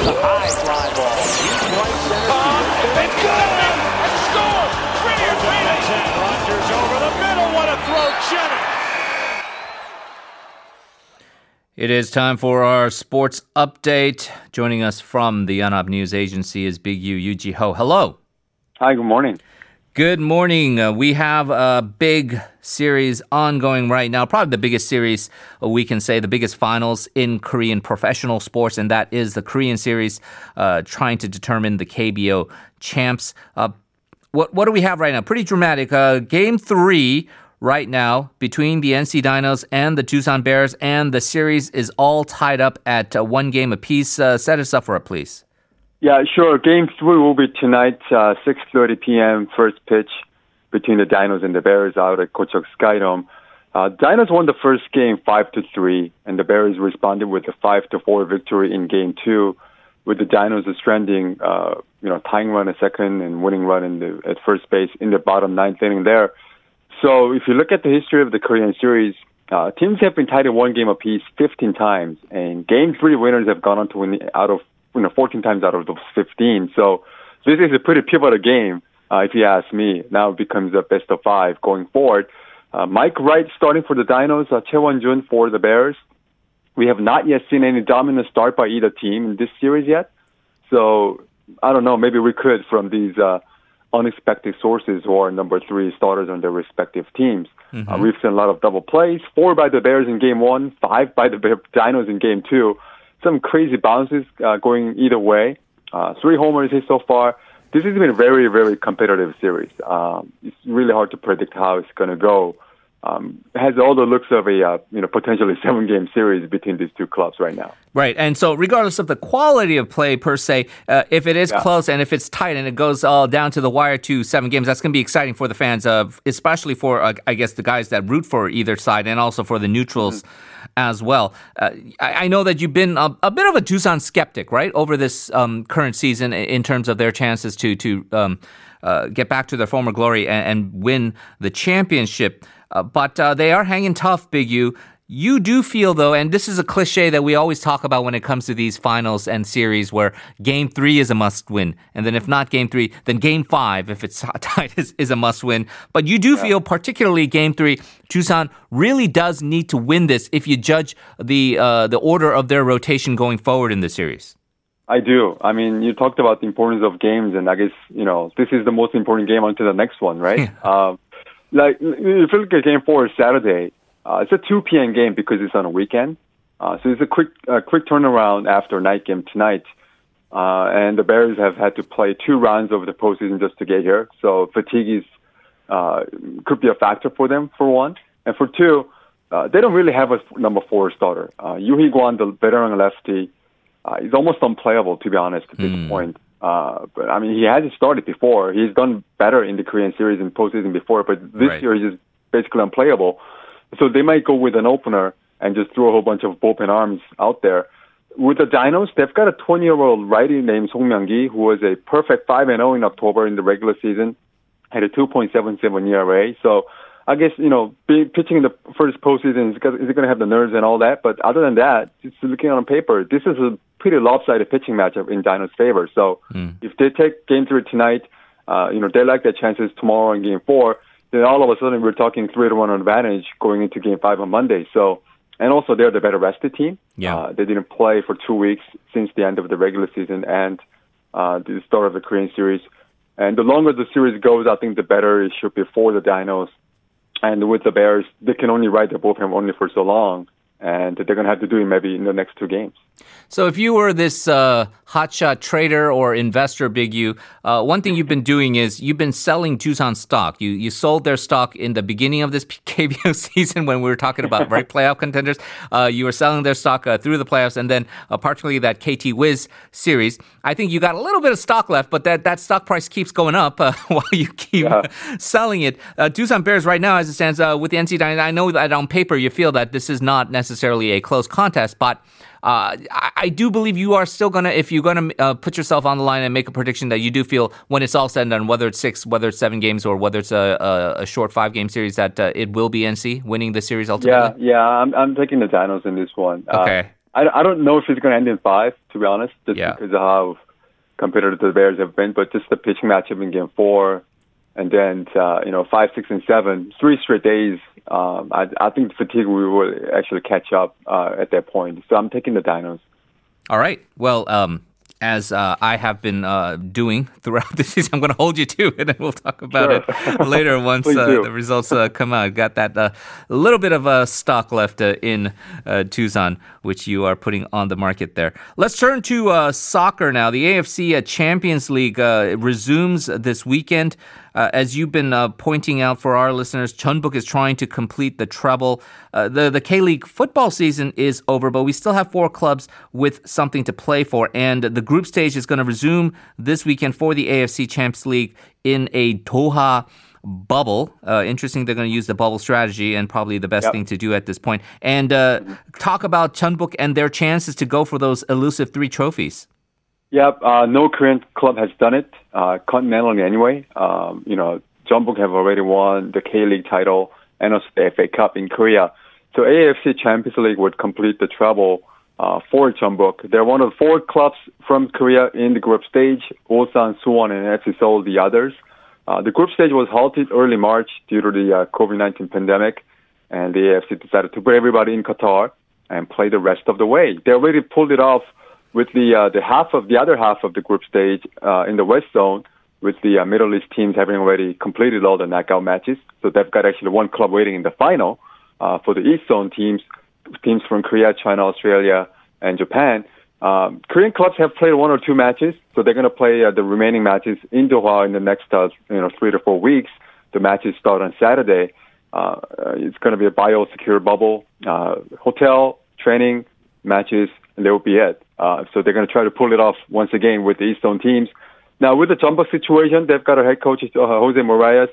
Here's a high fly ball. Deep right center. Uh, it's good! And score! Three And Rogers over the middle. What a throw, Jennings. It is time for our sports update. Joining us from the Yonhap News Agency is Big U Yoo Jee-ho. Hello. Hi, good morning. Good morning. Uh, we have a big series ongoing right now, probably the biggest series we can say, the biggest finals in Korean professional sports, and that is the Korean series, uh, trying to determine the KBO champs. Uh, what what do we have right now? Pretty dramatic. Uh, game three right now between the NC Dinos and the Doosan Bears, and the series is all tied up at uh, one game apiece. Uh, set us up for it, please. Yeah, sure. Game three will be tonight, uh, 6.30 p.m. first pitch between the Dinos and the Bears out at Gocheok Skydome. Uh, Dinos won the first game 5 to 3, and the Bears responded with a 5 to 4 victory in game two, with the Dinos stranding, uh, you know, tying run at second and winning run in the, at first base in the bottom ninth inning there. So if you look at the history of the Korean series, uh, teams have been tied in one game apiece 15 times, and game three winners have gone on to win out of you know 14 times out of those 15. So this is a pretty pivotal game, uh, if you ask me. Now it becomes a best of five going forward. Uh, Mike Wright starting for the Dinos, uh, Choi Won-jun for the Bears. We have not yet seen any dominant start by either team in this series yet. So I don't know. Maybe we could from these uh, unexpected sources who are number three starters on their respective teams. Uh, we've seen a lot of double plays, four by the Bears in game one, five by the Bear- Dinos in game two. Some crazy bounces uh, going either way. Uh, three homers hit so far. This has been a very, very competitive series. Um, it's really hard to predict how it's going to go. Um, has all the looks of a uh, you know potentially seven game series between these two clubs right now. Right. And so, regardless of the quality of play per se, uh, if it is Yeah. close and if it's tight and it goes all down to the wire to seven games, that's going to be exciting for the fans, of, especially for, uh, I guess, the guys that root for either side and also for the neutrals as well. Uh, I, I know that you've been a, a bit of a Doosan skeptic, right, over this um, current season in terms of their chances to, to um, uh, get back to their former glory and, and win the championship. Uh, but uh, they are hanging tough, Big U. You do feel, though, and this is a cliche that we always talk about when it comes to these finals and series where game three is a must win. And then if not game three, then game five, if it's tied, is, is a must win. But you do feel, particularly game three, Doosan really does need to win this if you judge the, uh, the order of their rotation going forward in the series. I do. I mean, you talked about the importance of games, and I guess you know this is the most important game until the next one, right? um, like if you look at Game Four Saturday, uh, it's a 2 p.m. game because it's on a weekend, uh, so it's a quick uh, quick turnaround after night game tonight. Uh, and the Bears have had to play two rounds of the postseason just to get here, so fatigue is uh, could be a factor for them for one, and for two, uh, they don't really have a number four starter. Uh, Yoo Hee-kwan, the veteran lefty, uh, he's almost unplayable to be honest at this point. Uh, but I mean, he hasn't started before. He's done better in the Korean series and postseason before, but this Right. year he's just basically unplayable. So they might go with an opener and just throw a whole bunch of bullpen arms out there. With the Dinos, they've got a 20-year-old righty named Song Myung-gi who was a perfect 5 and 0 in October in the regular season, had a 2.77 ERA. So I guess you know, be, pitching in the first postseason is, is going to have the nerves and all that. But other than that, just looking on paper, this is a pretty lopsided pitching matchup in Dino's favor. So if they take Game Three tonight, uh, you know they like their chances tomorrow in Game Four. Then all of a sudden we're talking three to one advantage going into Game Five on Monday. So. And also, they're the better rested team. Yeah. Uh, they didn't play for two weeks since the end of the regular season and uh, the start of the Korean series. And the longer the series goes, I think the better it should be for the Dinos. And with the Bears, they can only ride the bullpen only for so long. And they're going to have to do it maybe in the next two games. So, if you were this uh, hotshot trader or investor, Big U, uh, one thing you've been doing is you've been selling Doosan stock. You you sold their stock in the beginning of this KBO season when we were talking about right playoff contenders. Uh, you were selling their stock uh, through the playoffs, and then uh, particularly that KT Wiz series. I think you got a little bit of stock left, but that, that stock price keeps going up uh, while you keep selling it. Uh, Doosan Bears right now, as it stands uh, with the NC I know that on paper you feel that this is not necessarily a close contest, but uh, I, I do believe you are still gonna, if you're gonna uh, put yourself on the line and make a prediction that you do feel when it's all said and done, whether it's six, whether it's seven games, or whether it's a, a, a short five game series, that uh, it will be NC winning the series ultimately. yeah, yeah, I'm I'm taking the Dinos in this one. Uh, Okay. I, I don't know if it's going to end in five, to be honest, just Yeah. because of how competitive the Bears have been. But just the pitching matchup in game four, and then uh, you know five, six, and seven, three straight days. Um, I, I think the fatigue we will actually catch up uh, at that point. So I'm taking the Dinos. All right. Well, um, as uh, I have been uh, doing throughout the season, I'm going to hold you to it, and we'll talk about Sure. it later once uh, the results uh, come out. Got that uh, little bit of uh, stock left uh, in uh, Doosan, which you are putting on the market there. Let's turn to uh, soccer now. The AFC uh, Champions League uh, resumes this weekend. Uh, as you've been uh, pointing out for our listeners, Jeonbuk is trying to complete the treble. Uh, the the K League football season is over, but we still have four clubs with something to play for, and the group stage is going to resume this weekend for the AFC Champions League in a Doha bubble. Uh, interesting, they're going to use the bubble strategy, and probably the best Yep. thing to do at this point. And uh, talk about Jeonbuk and their chances to go for those elusive three trophies. Yep, uh, no Korean club has done it uh, continentally anyway. Um, you know, Jeonbuk have already won the K League title and also the FA Cup in Korea. So AFC Champions League would complete the treble uh, for Jeonbuk. They're one of the four clubs from Korea in the group stage. Ulsan, Suwon, and FC Seoul the others. Uh, the group stage was halted early March due to the uh, COVID-19 pandemic, and the AFC decided to put everybody in Qatar and play the rest of the way. They already pulled it off with the uh, the half of the other half of the group stage uh, in the West Zone, with the uh, Middle East teams having already completed all the knockout matches. So they've got actually one club waiting in the final uh, for the East Zone teams, teams from Korea, China, Australia, and Japan. Um, Korean clubs have played one or two matches, so they're going to play uh, the remaining matches in Doha in the next uh, you know three to four weeks. The matches start on Saturday. It's going to be a biosecure bubble, uh, hotel, training, matches, and that will be it. Uh, so they're going to try to pull it off once again with the East Zone teams. Now with the Jeonbuk situation, they've got a head coach, uh, Jose Morais,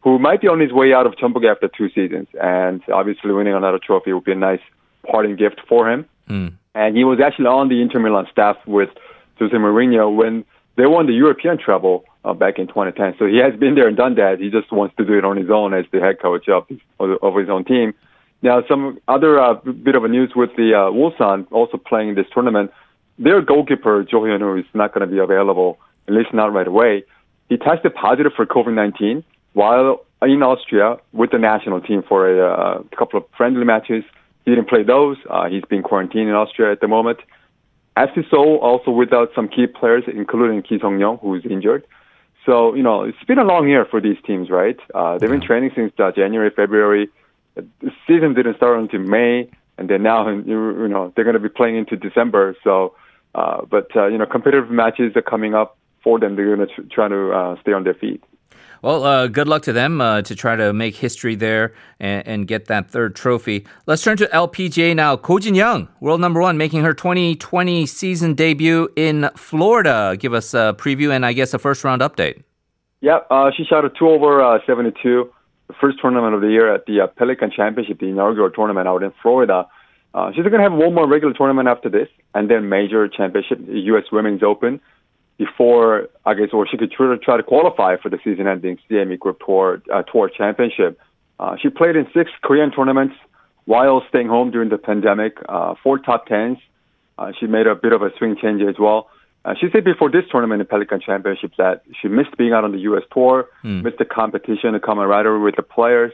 who might be on his way out of Jeonbuk after two seasons, and obviously winning another trophy would be a nice parting gift for him. And he was actually on the Inter Milan staff with Jose Mourinho when they won the European treble uh, back in 2010. So he has been there and done that. He just wants to do it on his own as the head coach of, of, of his own team. Now, some other uh, bit of a news with the uh, Ulsan also playing this tournament. Their goalkeeper, Jo Hyun-woo, is not going to be available, at least not right away. He tested positive for COVID-19 while in Austria with the national team for a uh, couple of friendly matches. He didn't play those. Uh, he's been quarantined in Austria at the moment. FC Seoul also without some key players, including Ki Sung-young, who's injured. So, you know, it's been a long year for these teams, right? Uh, they've been training since uh, January, February. The season didn't start until May, and then now, you you know, they're going to be playing into December. So, uh, but, uh, you know, competitive matches are coming up for them. They're going to tr- try to uh, stay on their feet. Well, uh, good luck to them uh, to try to make history there and, and get that third trophy. Let's turn to LPGA now. Ko Jin Young, world number one, making her 2020 season debut in Florida. Give us a preview and I guess a first round update. Yeah, uh, she shot a two over uh, 72, the first tournament of the year at the uh, Pelican Championship, the inaugural tournament out in Florida. Uh, she's going to have one more regular tournament after this, and then major championship, U.S. Women's Open, before I guess, or she could try to, try to qualify for the season-ending CME Group Tour uh, Tour Championship. Uh, she played in six Korean tournaments while staying home during the pandemic. Uh, four top tens. Uh, she made a bit of a swing change as well. Uh, she said before this tournament, the Pelican Championship, that she missed being out on the U.S. tour, missed the competition, the camaraderie with the players.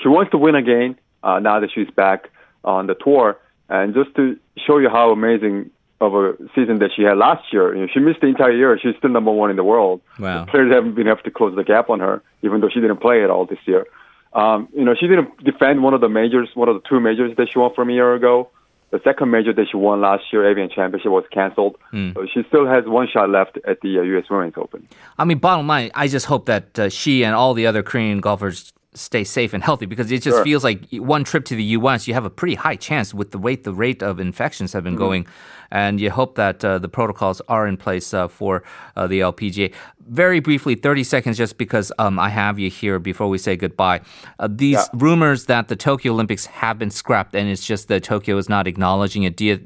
She wants to win again uh, now that she's back on the tour. And just to show you how amazing of a season that she had last year, you know, she missed the entire year. She's still number one in the world. Wow. The players haven't been able to close the gap on her, even though she didn't play at all this year. Um, you know, she didn't defend one of the majors, one of the two majors that she won from a year ago. The second major that she won last year, Evian Championship, was canceled. So she still has one shot left at the uh, U.S. Women's Open. I mean, bottom line, I just hope that uh, she and all the other Korean golfers stay safe and healthy because it just Sure. feels like one trip to the U.S. you have a pretty high chance with the rate the rate of infections have been going, and you hope that uh, the protocols are in place uh, for uh, the LPGA. Very briefly, thirty seconds, just because um, I have you here before we say goodbye. Uh, these Yeah. rumors that the Tokyo Olympics have been scrapped, and it's just that Tokyo is not acknowledging it. You,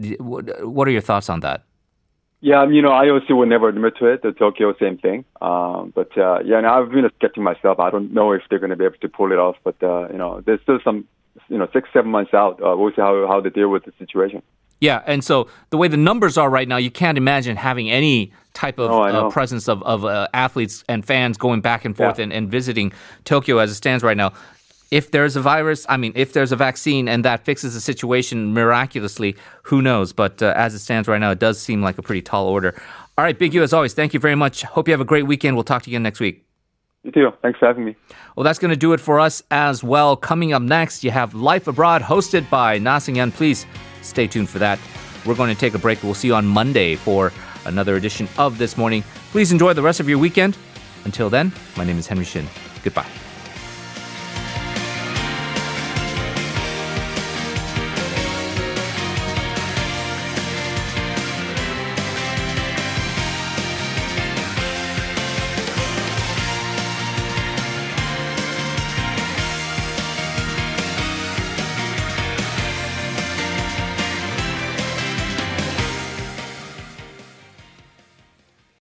what are your thoughts on that? Yeah, um, you know, IOC would never admit to it. The Tokyo, same thing. Um, but uh, yeah, and I've been skeptic myself. I don't know if they're going to be able to pull it off. But uh, you know, there's still some, you know, six, seven months out. Uh, we'll see how how they deal with the situation. Yeah, and so the way the numbers are right now, you can't imagine having any type of Oh, uh, presence of, of uh, athletes and fans going back and forth Yeah. and, and visiting Tokyo as it stands right now. If there's a virus, I mean, if there's a vaccine and that fixes the situation miraculously, who knows? But uh, as it stands right now, it does seem like a pretty tall order. All right, Big U, as always, thank you very much. Hope you have a great weekend. We'll talk to you again next week. You too. Thanks for having me. Well, that's going to do it for us as well. Coming up next, you have Life Abroad hosted by Na Sing-yan. Please stay tuned for that. We're going to take a break. We'll see you on Monday for another edition of This Morning. Please enjoy the rest of your weekend. Until then, my name is Henry Shin. Goodbye.